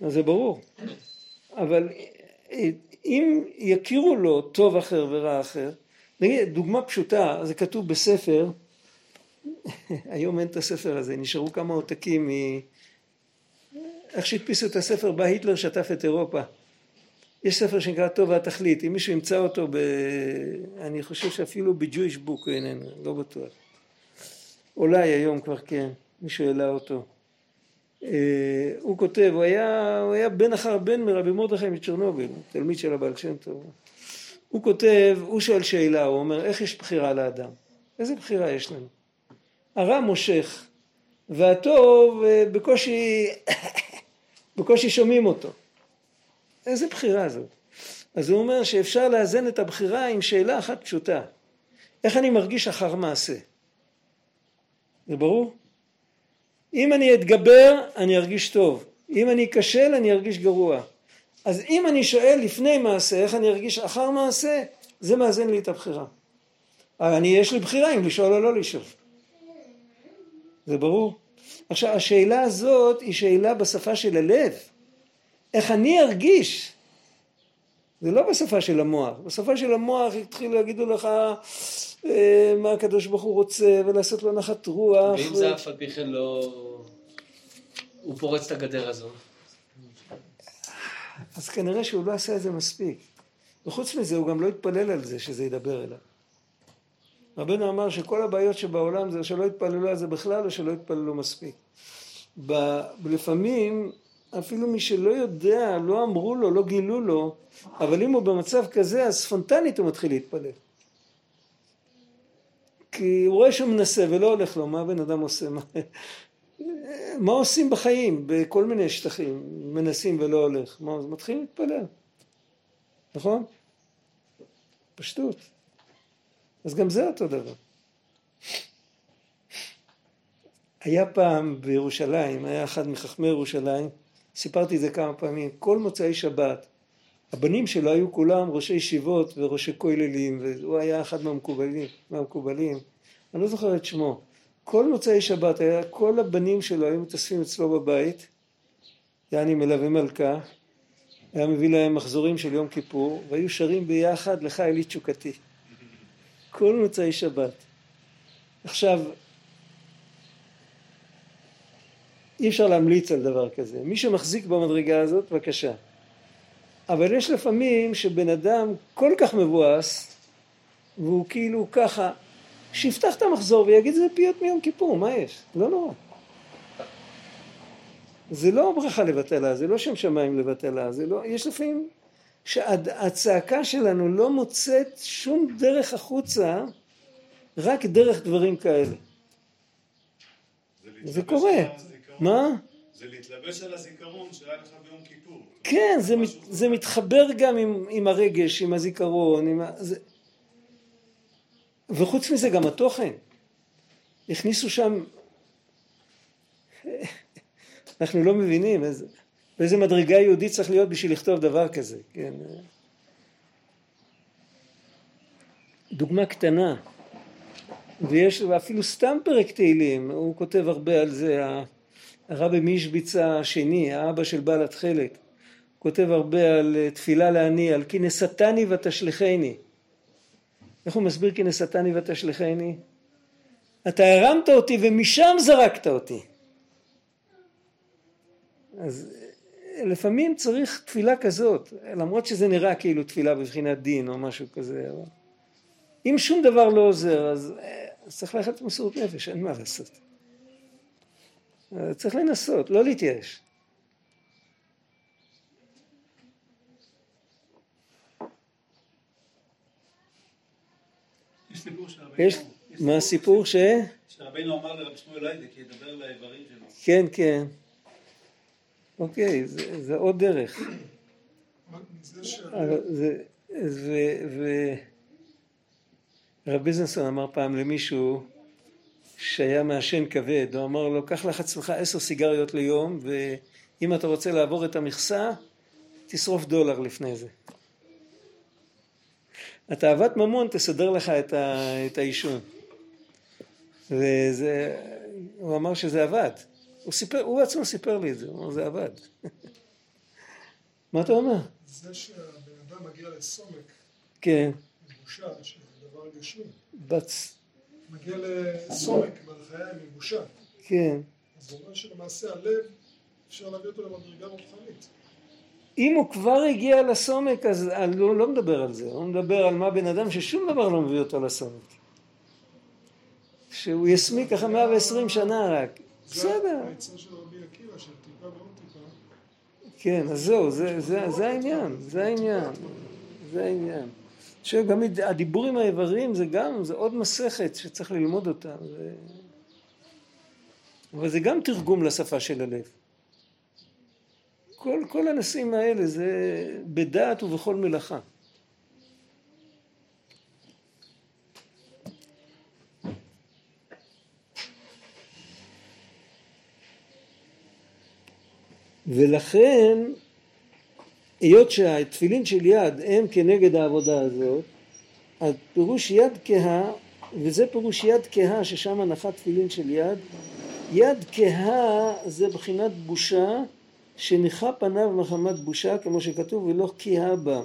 אז זה ברור. אבל אם יכירו לו טוב אחר ורע אחר, נגיד דוגמה פשוטה, זה כתוב בספר, היום אין את הספר הזה, נשארו כמה עותקים מ... איך שהדפיסו את הספר בא היטלר שטף את אירופה. יש ספר שנקרא טוב והתכלית, אם מישהו ימצא אותו, ב... אני חושב שאפילו בג'ויש בוק איננו, לא בטוח. אולי היום כבר כן, מישהו העלה אותו. אה, הוא כותב, הוא היה, הוא היה בן אחר בן מרבי מרדכי מצ'רנוביל, תלמיד של הבעל שם טוב. הוא כותב, הוא שואל שאלה, הוא אומר, איך יש בחירה לאדם? איזה בחירה יש לנו? הרע מושך, והטוב אה, בקושי, בקושי שומעים אותו. איזה בחירה זאת? אז הוא אומר שאפשר לאזן את הבחירה עם שאלה אחת פשוטה. איך אני מרגיש אחר מעשה? זה ברור? אם אני אתגבר, אני ארגיש טוב. אם אני אכשל, אני ארגיש גרוע. אז אם אני שואל לפני מעשה, איך אני ארגיש אחר מעשה, זה מאזן לי את הבחירה. אני, יש לי בחירה אם לשאול או לא לשאול. זה ברור? עכשיו, השאלה הזאת היא שאלה בשפה של הלב. איך אני ארגיש? זה לא בשפה של המוח. בשפה של המוח התחילו להגידו לך אה, מה הקדוש ברוך הוא רוצה ולעשות לו נחת רוח. ואם זה אף על פי כן לא... הוא פורץ את הגדר הזו. אז כנראה שהוא לא עשה את זה מספיק. וחוץ מזה הוא גם לא התפלל על זה שזה ידבר אליו. רבנו אמר שכל הבעיות שבעולם זה שלא התפללו על זה בכלל או שלא התפללו מספיק. ב- לפעמים אפילו מי שלא יודע, לא אמרו לו, לא גילו לו, אבל אם הוא במצב כזה אז ספונטנית הוא מתחיל להתפלל. כי הוא רואה שהוא מנסה ולא הולך לו, מה הבן אדם עושה? מה, מה עושים בחיים בכל מיני שטחים, מנסים ולא הולך? מה, אז מתחילים להתפלל, נכון? פשטות. אז גם זה אותו דבר. היה פעם בירושלים, היה אחד מחכמי ירושלים, סיפרתי את זה כמה פעמים, כל מוצאי שבת, הבנים שלו היו כולם ראשי ישיבות וראשי כוללים, והוא היה אחד מהמקובלים, מהמקובלים, אני לא זוכר את שמו. כל מוצאי שבת, היה, כל הבנים שלו היו מתאספים אצלו בבית, יעני מלווה מלכה, היה מביא להם מחזורים של יום כיפור, והיו שרים ביחד לך אלי תשוקתי. כל מוצאי שבת. עכשיו, אי אפשר להמליץ על דבר כזה. מי שמחזיק במדרגה הזאת, בבקשה. אבל יש לפעמים שבן אדם כל כך מבואס, והוא כאילו ככה, שיפתח את המחזור ויגיד זה פיות מיום כיפור, מה יש? לא נורא. זה לא ברכה לבטלה, זה לא שם שמיים לבטלה, זה לא, יש לפעמים שהצעקה שלנו לא מוצאת שום דרך החוצה, רק דרך דברים כאלה. זה להתלבש קורה. הזיכרון. מה? זה להתלבש על הזיכרון שהיה לך ביום כיפור. כן, זה, מת, זה מתחבר גם עם, עם הרגש, עם הזיכרון, עם ה... זה... וחוץ מזה גם התוכן. הכניסו שם... אנחנו לא מבינים איזה, באיזה מדרגה יהודית צריך להיות בשביל לכתוב דבר כזה, כן. דוגמה קטנה, ויש אפילו סתם פרק תהילים, הוא כותב הרבה על זה, הרבי מישביצה השני, האבא של בעל התכלת, כותב הרבה על אה, תפילה לעני, על כי נשאתני ותשליכני. איך הוא מסביר כי נשאתני ותשליכני? אתה הרמת אותי ומשם זרקת אותי. אז אה, לפעמים צריך תפילה כזאת, למרות שזה נראה כאילו תפילה בבחינת דין או משהו כזה, אבל אם שום דבר לא עוזר אז, אה, צריך ללכת למסורת נפש, אין מה לעשות. צריך לנסות, לא להתייאש. יש סיפור שרבנו... יש, מה הסיפור ש... שרבנו אמר לרב שמואל היידק, ידבר לאיברים שלו. כן, כן. אוקיי, זה, זה עוד דרך. מזה ש... אבל זה, ו, ו... רב ביזנסון אמר פעם למישהו שהיה מעשן כבד, הוא אמר לו, קח לך עצמך עשר סיגריות ליום, ואם אתה רוצה לעבור את המכסה, תשרוף דולר לפני זה. התאוות ממון תסדר לך את, ה, את העישון. וזה, הוא אמר שזה עבד. הוא סיפר, הוא עצמו סיפר לי את זה, הוא אמר זה עבד. מה אתה אומר? זה שהבן אדם מגיע לסומק כן, מבושה, שזה דבר גשמי, בצ... מגיע לסומק בחיי מבושה, כן. אז זה אומר שלמעשה הלב, אפשר להביא אותו למדרגה רוחנית. אם הוא כבר הגיע לסומק אז אני לא, לא מדבר על זה, הוא מדבר על מה בן אדם ששום דבר לא מביא אותו לסומק. שהוא יסמיק ככה 120 שנה רק. בסדר, העצה של רבי עקיבא, של טיפה ועוד טיפה. כן, אז זהו, זה, זה, זה העניין, זה העניין, זה העניין. שגם הדיבור עם האיברים זה גם, זה עוד מסכת שצריך ללמוד אותה. זה... אבל זה גם תרגום לשפה של הלב. כל, כל הנושאים האלה זה בדעת ובכל מלאכה. ולכן, היות שהתפילין של יד הם כנגד העבודה הזאת, אז פירוש יד כהה, וזה פירוש יד כהה ששם הנחת תפילין של יד, יד כהה זה בחינת בושה שניחה פניו מחמת בושה כמו שכתוב ולא כהה בם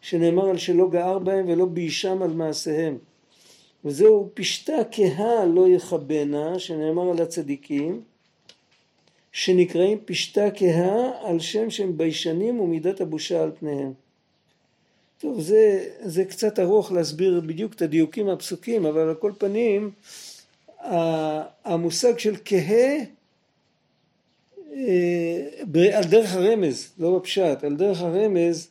שנאמר על שלא גער בהם ולא ביישם על מעשיהם. וזהו פשתה כהה לא יכבנה שנאמר על הצדיקים שנקראים פשתה כהה על שם שהם ביישנים ומידת הבושה על פניהם. טוב זה, זה קצת ארוך להסביר בדיוק את הדיוקים הפסוקים אבל על כל פנים המושג של כהה אה, על דרך הרמז, לא בפשט, על דרך הרמז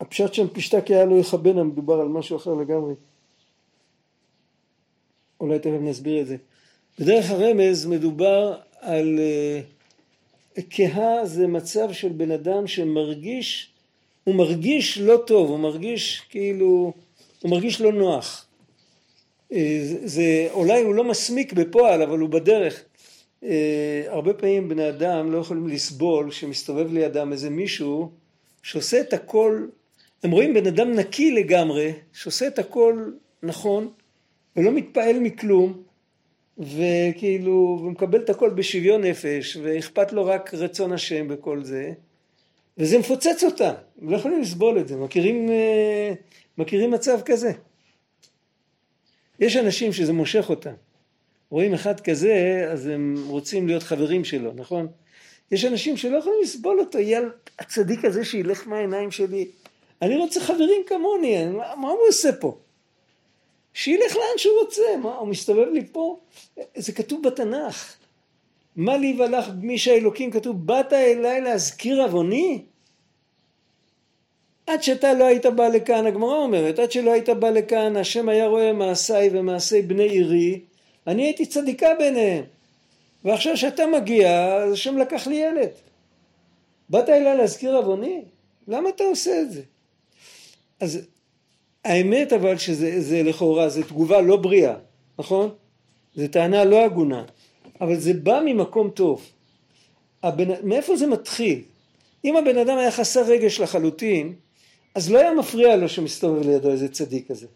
הפשט שם פשטה כהה לא יכבנה, מדובר על משהו אחר לגמרי. אולי תכף נסביר את זה. בדרך הרמז מדובר על uh, כהה זה מצב של בן אדם שמרגיש, הוא מרגיש לא טוב, הוא מרגיש כאילו, הוא מרגיש לא נוח. Uh, זה, אולי הוא לא מסמיק בפועל, אבל הוא בדרך. Uh, הרבה פעמים בני אדם לא יכולים לסבול שמסתובב לידם איזה מישהו שעושה את הכל, הם רואים בן אדם נקי לגמרי, שעושה את הכל נכון, ולא מתפעל מכלום, וכאילו, ומקבל את הכל בשוויון נפש, ואכפת לו רק רצון השם בכל זה, וזה מפוצץ אותה, הם לא יכולים לסבול את זה, מכירים, אה, מכירים מצב כזה? יש אנשים שזה מושך אותם, רואים אחד כזה, אז הם רוצים להיות חברים שלו, נכון? יש אנשים שלא יכולים לסבול אותו, יהיה הצדיק הזה שילך מהעיניים שלי. אני רוצה חברים כמוני, מה הוא עושה פה? שילך לאן שהוא רוצה, מה, הוא מסתובב לי פה? זה כתוב בתנ"ך. מה לי ולך מי שהאלוקים כתוב, באת אליי להזכיר עווני? עד שאתה לא היית בא לכאן, הגמרא אומרת, עד שלא היית בא לכאן, השם היה רואה מעשיי ומעשי בני עירי, אני הייתי צדיקה ביניהם. ועכשיו שאתה מגיע, אז השם לקח לי ילד. באת אליי להזכיר עווני? למה אתה עושה את זה? אז האמת אבל שזה זה לכאורה, זו תגובה לא בריאה, נכון? זו טענה לא הגונה, אבל זה בא ממקום טוב. הבן, מאיפה זה מתחיל? אם הבן אדם היה חסר רגש לחלוטין, אז לא היה מפריע לו שמסתובב לידו איזה צדיק כזה.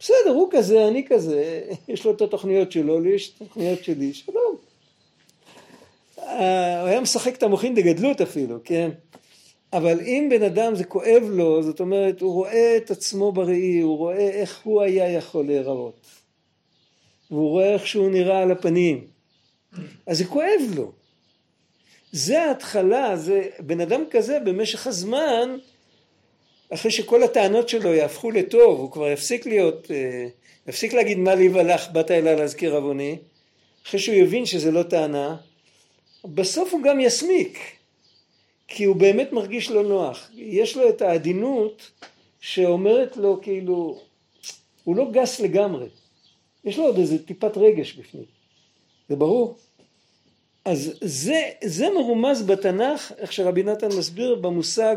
בסדר, הוא כזה, אני כזה, יש לו את התוכניות שלו, לי יש את התוכניות שלי, שלום. אה, הוא היה משחק את המוחין דגדלות אפילו, כן? אבל אם בן אדם זה כואב לו, זאת אומרת, הוא רואה את עצמו בראי, הוא רואה איך הוא היה יכול להיראות. והוא רואה איך שהוא נראה על הפנים. אז זה כואב לו. זה ההתחלה, זה בן אדם כזה במשך הזמן, אחרי שכל הטענות שלו יהפכו לטוב, הוא כבר יפסיק להיות, אה, יפסיק להגיד מה לי ולך, באת אליי להזכיר עווני, אחרי שהוא יבין שזה לא טענה, בסוף הוא גם יסמיק, כי הוא באמת מרגיש לא נוח. יש לו את העדינות שאומרת לו כאילו, הוא לא גס לגמרי, יש לו עוד איזה טיפת רגש בפנים, זה ברור? אז זה, זה מרומז בתנ"ך, איך שרבי נתן מסביר במושג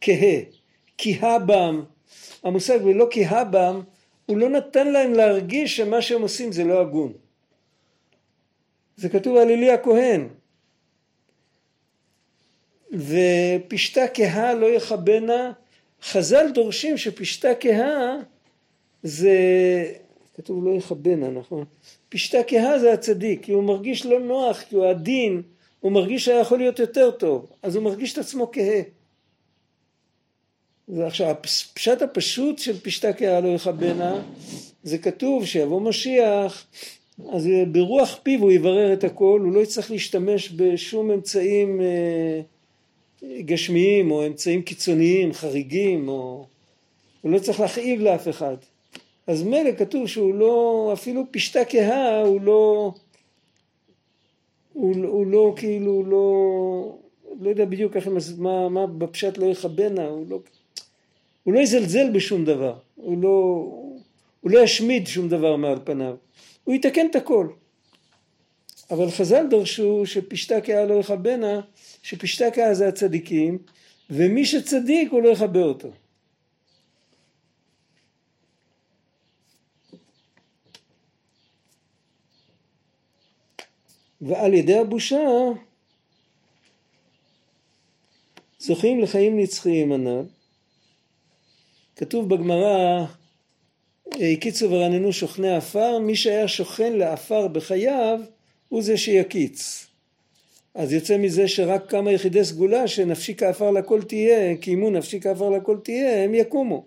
כהה, כהה בם, המושג ולא כהה בם, הוא לא נתן להם להרגיש שמה שהם עושים זה לא הגון. זה כתוב על אלי הכהן. ופשתה כהה לא יכבנה, חז"ל דורשים שפשתה כהה זה, כתוב לא יכבנה נכון? פשתה כהה זה הצדיק, כי הוא מרגיש לא נוח, כי הוא עדין, הוא מרגיש שהיה יכול להיות יותר טוב, אז הוא מרגיש את עצמו כהה. ועכשיו הפשט הפשוט של פשתה כהה לא יכבנה זה כתוב שיבוא משיח אז ברוח פיו הוא יברר את הכל הוא לא יצטרך להשתמש בשום אמצעים אה, גשמיים או אמצעים קיצוניים חריגים או הוא לא צריך להכאיב לאף אחד. אז מילא כתוב שהוא לא אפילו פשתה כהה הוא לא הוא, הוא לא כאילו הוא לא לא יודע בדיוק איך, מה, מה בפשט לא יכבנה הוא לא הוא לא יזלזל בשום דבר, הוא לא, הוא לא ישמיד שום דבר מעל פניו, הוא יתקן את הכל. אבל חז"ל דרשו שפשתה כאה לא יכבנה, שפשתה כאה זה הצדיקים, ומי שצדיק הוא לא יכבה אותו. ועל ידי הבושה זוכים לחיים נצחיים הנ"ל כתוב בגמרא, הקיצו ורננו שוכני עפר, מי שהיה שוכן לעפר בחייו, הוא זה שיקיץ. אז יוצא מזה שרק כמה יחידי סגולה שנפשי כעפר לכל תהיה, קיימו נפשי כעפר לכל תהיה, הם יקומו.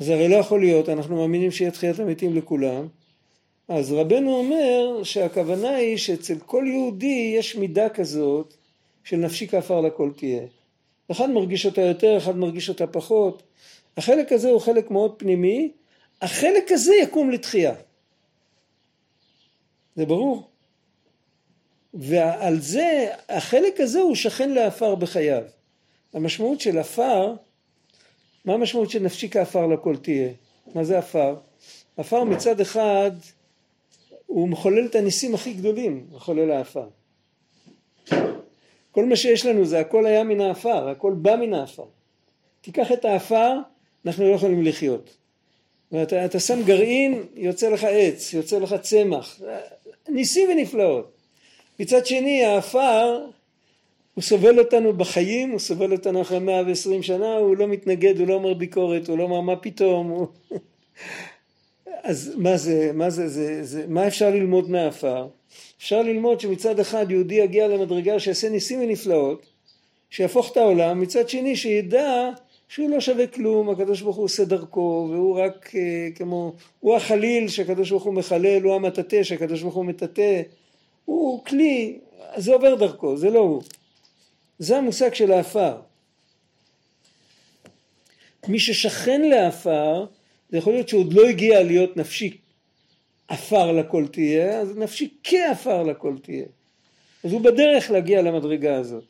אז הרי לא יכול להיות, אנחנו מאמינים שיהיה תחיית המתים לכולם. אז רבנו אומר שהכוונה היא שאצל כל יהודי יש מידה כזאת של נפשי כעפר לכל תהיה. אחד מרגיש אותה יותר, אחד מרגיש אותה פחות. החלק הזה הוא חלק מאוד פנימי, החלק הזה יקום לתחייה. זה ברור. ועל זה, החלק הזה הוא שכן לעפר בחייו. המשמעות של עפר, מה המשמעות של נפשי כעפר לכל תהיה? מה זה עפר? עפר מצד אחד הוא מחולל את הניסים הכי גדולים, מחולל העפר. כל מה שיש לנו זה הכל היה מן העפר, הכל בא מן העפר. תיקח את העפר, אנחנו לא יכולים לחיות. ואתה אתה שם גרעין, יוצא לך עץ, יוצא לך צמח, ניסים ונפלאות. מצד שני העפר הוא סובל אותנו בחיים, הוא סובל אותנו אחרי 120 שנה, הוא לא מתנגד, הוא לא אומר ביקורת, הוא לא אומר מה פתאום, הוא... אז מה זה, מה זה, זה, זה, מה אפשר ללמוד מהעפר? אפשר ללמוד שמצד אחד יהודי יגיע למדרגה שיעשה ניסים ונפלאות, שיהפוך את העולם, מצד שני שידע שהוא לא שווה כלום, הקדוש ברוך הוא עושה דרכו, והוא רק אה, כמו, הוא החליל שהקדוש ברוך הוא מחלל, הוא המטאטא שהקדוש ברוך הוא מטאטא, הוא כלי, זה עובר דרכו, זה לא הוא. זה המושג של העפר. מי ששכן לעפר, זה יכול להיות שעוד לא הגיע להיות נפשי עפר לכל תהיה, אז נפשי כעפר לכל תהיה. אז הוא בדרך להגיע למדרגה הזאת.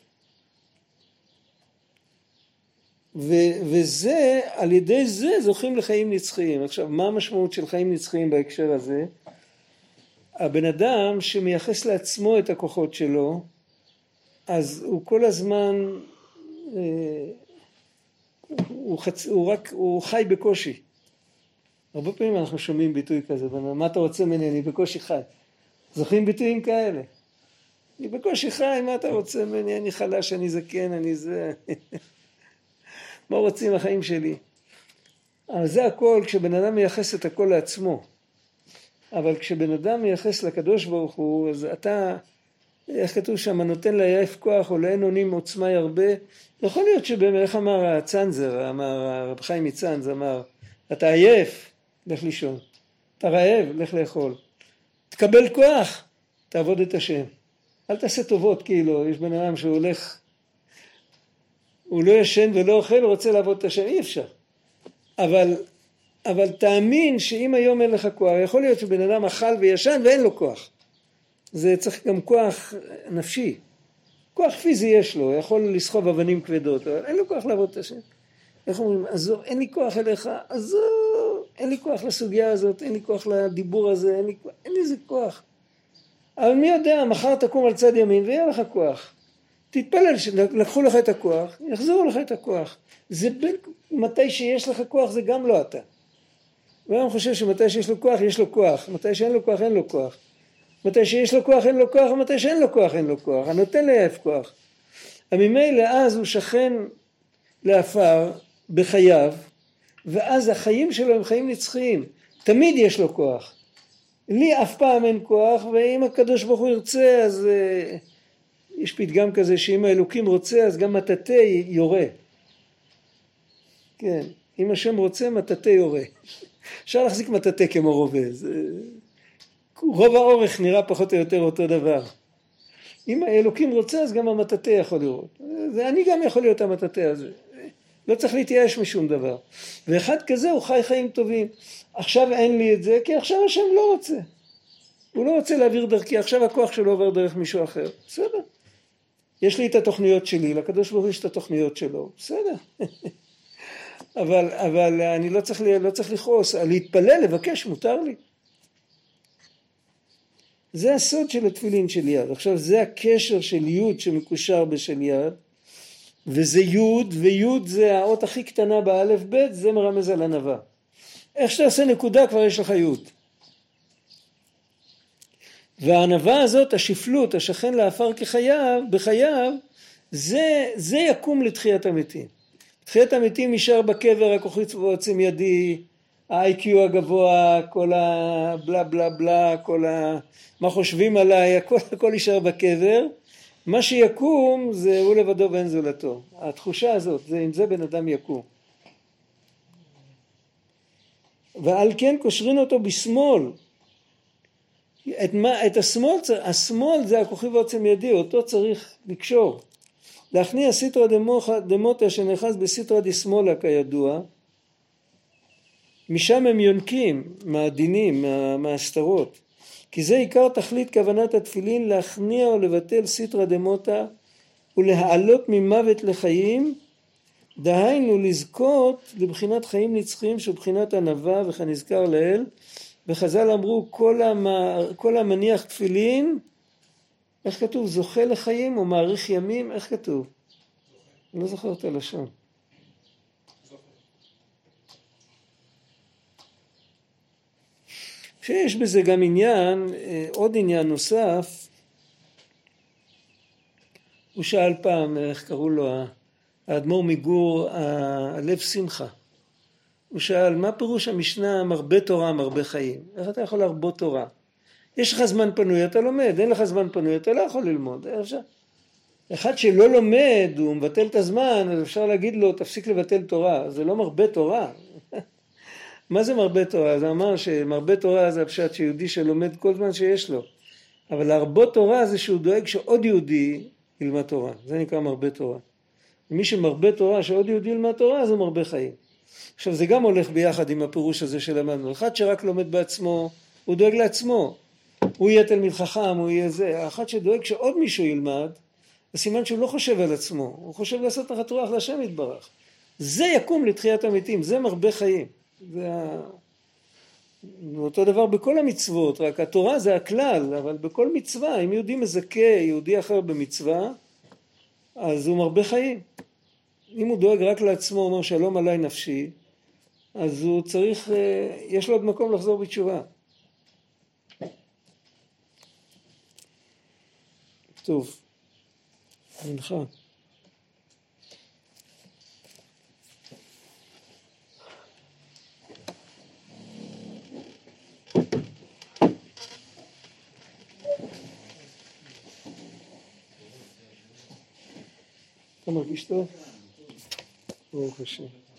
ו- וזה, על ידי זה זוכים לחיים נצחיים. עכשיו, מה המשמעות של חיים נצחיים בהקשר הזה? הבן אדם שמייחס לעצמו את הכוחות שלו, אז הוא כל הזמן, אה, הוא, חצ... הוא רק, הוא חי בקושי. הרבה פעמים אנחנו שומעים ביטוי כזה, מה אתה רוצה ממני, אני בקושי חי. זוכרים ביטויים כאלה? אני בקושי חי, מה אתה רוצה ממני, אני חלש, אני זקן, אני זה... מה רוצים החיים שלי? אבל זה הכל כשבן אדם מייחס את הכל לעצמו. אבל כשבן אדם מייחס לקדוש ברוך הוא, אז אתה, איך כתוב שם, נותן ליעף כוח או לאין אונים עוצמה ירבה. יכול להיות שבאמת, איך אמר הצנזר, אמר הרב חיים מצאנז, אמר, אתה עייף, לך לישון. אתה רעב, לך לאכול. תקבל כוח, תעבוד את השם. אל תעשה טובות, כאילו, יש בן אדם שהוא הולך, הוא לא ישן ולא אוכל, הוא רוצה לעבוד את השם, אי אפשר. אבל אבל תאמין שאם היום אין לך כוח, יכול להיות שבן אדם אכל וישן ואין לו כוח. זה צריך גם כוח נפשי. כוח פיזי יש לו, יכול לסחוב אבנים כבדות, אבל אין לו כוח לעבוד את השם. איך אומרים, עזוב, אין לי כוח אליך, עזוב, אין לי כוח לסוגיה הזאת, אין לי כוח לדיבור הזה, אין לי, אין לי איזה כוח. אבל מי יודע, מחר תקום על צד ימין ויהיה לך כוח. תתפלל שלקחו לך את הכוח, יחזרו לך את הכוח. זה בין, מתי שיש לך כוח זה גם לא אתה. ואדם חושב שמתי שיש לו כוח, יש לו כוח, מתי שאין לו כוח, אין לו כוח. מתי שיש לו כוח, אין לו כוח, ומתי שאין לו כוח, אין לו כוח. הנותן ליעף כוח. ממילא אז הוא שכן לעפר בחייו, ואז החיים שלו הם חיים נצחיים. תמיד יש לו כוח. לי אף פעם אין כוח, ואם הקדוש ברוך הוא ירצה, אז uh, יש פתגם כזה שאם האלוקים רוצה, אז גם מטאטא יורה. כן, אם השם רוצה, מטאטא יורה. אפשר להחזיק מטאטא כמו רובה, זה... רוב האורך נראה פחות או יותר אותו דבר. אם האלוקים רוצה אז גם המטאטא יכול לראות. ואני גם יכול להיות המטאטא הזה. לא צריך להתייאש משום דבר. ואחד כזה הוא חי חיים טובים. עכשיו אין לי את זה כי עכשיו השם לא רוצה. הוא לא רוצה להעביר דרכי, עכשיו הכוח שלו עובר דרך מישהו אחר. בסדר. יש לי את התוכניות שלי, לקדוש ברוך הוא יש את התוכניות שלו. בסדר. אבל, אבל אני לא צריך, לא צריך לכעוס, להתפלל, לבקש, מותר לי. זה הסוד של התפילין של יד. עכשיו זה הקשר של יוד שמקושר בשל יד, וזה יוד, ויוד זה האות הכי קטנה באלף בית, זה מרמז על ענווה. איך שאתה עושה נקודה כבר יש לך יוד. והענווה הזאת, השפלות, השכן לעפר כחייו, בחייו, זה, זה יקום לתחיית המתים. תחיית המתים נשאר בקבר, הכוחית ועוצם ידי, ה-IQ הגבוה, כל הבלה בלה בלה, כל ה... מה חושבים עליי, הכל, הכל נשאר בקבר. מה שיקום זה הוא לבדו ואין זולתו. התחושה הזאת, זה עם זה בן אדם יקום. ועל כן קושרין אותו בשמאל. את, מה, את השמאל, השמאל זה הכוכי ועוצם ידי, אותו צריך לקשור. להכניע סיטרא דמותא שנאחז בסיטרא דשמאלה כידוע, משם הם יונקים מהדינים, מההסתרות, כי זה עיקר תכלית כוונת התפילין להכניע או לבטל סיטרא דמותא ולהעלות ממוות לחיים, דהיינו לזכות לבחינת חיים נצחיים של בחינת ענווה וכנזכר לעיל, וחז"ל אמרו כל, המ... כל המניח תפילין איך כתוב? זוכה לחיים או מאריך ימים? איך כתוב? אני לא זוכר את הלשון. שיש בזה גם עניין, אה, עוד עניין נוסף, הוא שאל פעם, איך קראו לו, האדמו"ר מגור, הלב שמחה. הוא שאל, מה פירוש המשנה מרבה תורה מרבה חיים? איך אתה יכול להרבות תורה? יש לך זמן פנוי אתה לומד, אין לך זמן פנוי אתה לא יכול ללמוד, אפשר. אחד שלא לומד, הוא מבטל את הזמן, אז אפשר להגיד לו תפסיק לבטל תורה, זה לא מרבה תורה. מה זה מרבה תורה? זה אמר שמרבה תורה זה הפשט שיהודי שלומד כל זמן שיש לו. אבל להרבות תורה זה שהוא דואג שעוד יהודי ילמד תורה, זה נקרא מרבה תורה. מי שמרבה תורה, שעוד יהודי ילמד תורה, זה מרבה חיים. עכשיו זה גם הולך ביחד עם הפירוש הזה שלמדנו. אחד שרק לומד בעצמו, הוא דואג לעצמו. הוא יהיה תלמיד חכם, הוא יהיה זה. האחד שדואג שעוד מישהו ילמד, זה סימן שהוא לא חושב על עצמו, הוא חושב לעשות נחת רוח להשם יתברך. זה יקום לתחיית המתים, זה מרבה חיים. זה. אותו דבר בכל המצוות, רק התורה זה הכלל, אבל בכל מצווה, אם יהודי מזכה יהודי אחר במצווה, אז הוא מרבה חיים. אם הוא דואג רק לעצמו, אומר שלום עליי נפשי, אז הוא צריך, אה, יש לו עוד מקום לחזור בתשובה. טוב, מנחה. אתה מרגיש טוב? ברוך השם.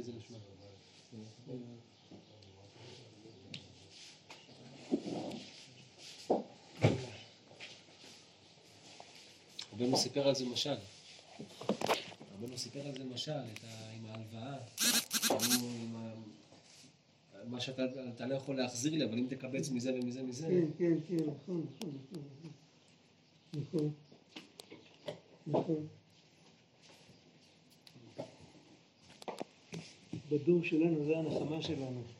אצלי זה נשמע. רבנו סיפר על זה משל. רבנו סיפר על זה משל, ה... עם ההלוואה. מה שאתה אתה לא יכול להחזיר לי, אבל אם תקבץ מזה ומזה ומזה, כן, כן, כן, נכון, נכון, נכון. נכון. נכון. בדור שלנו זה הנחמה שלנו.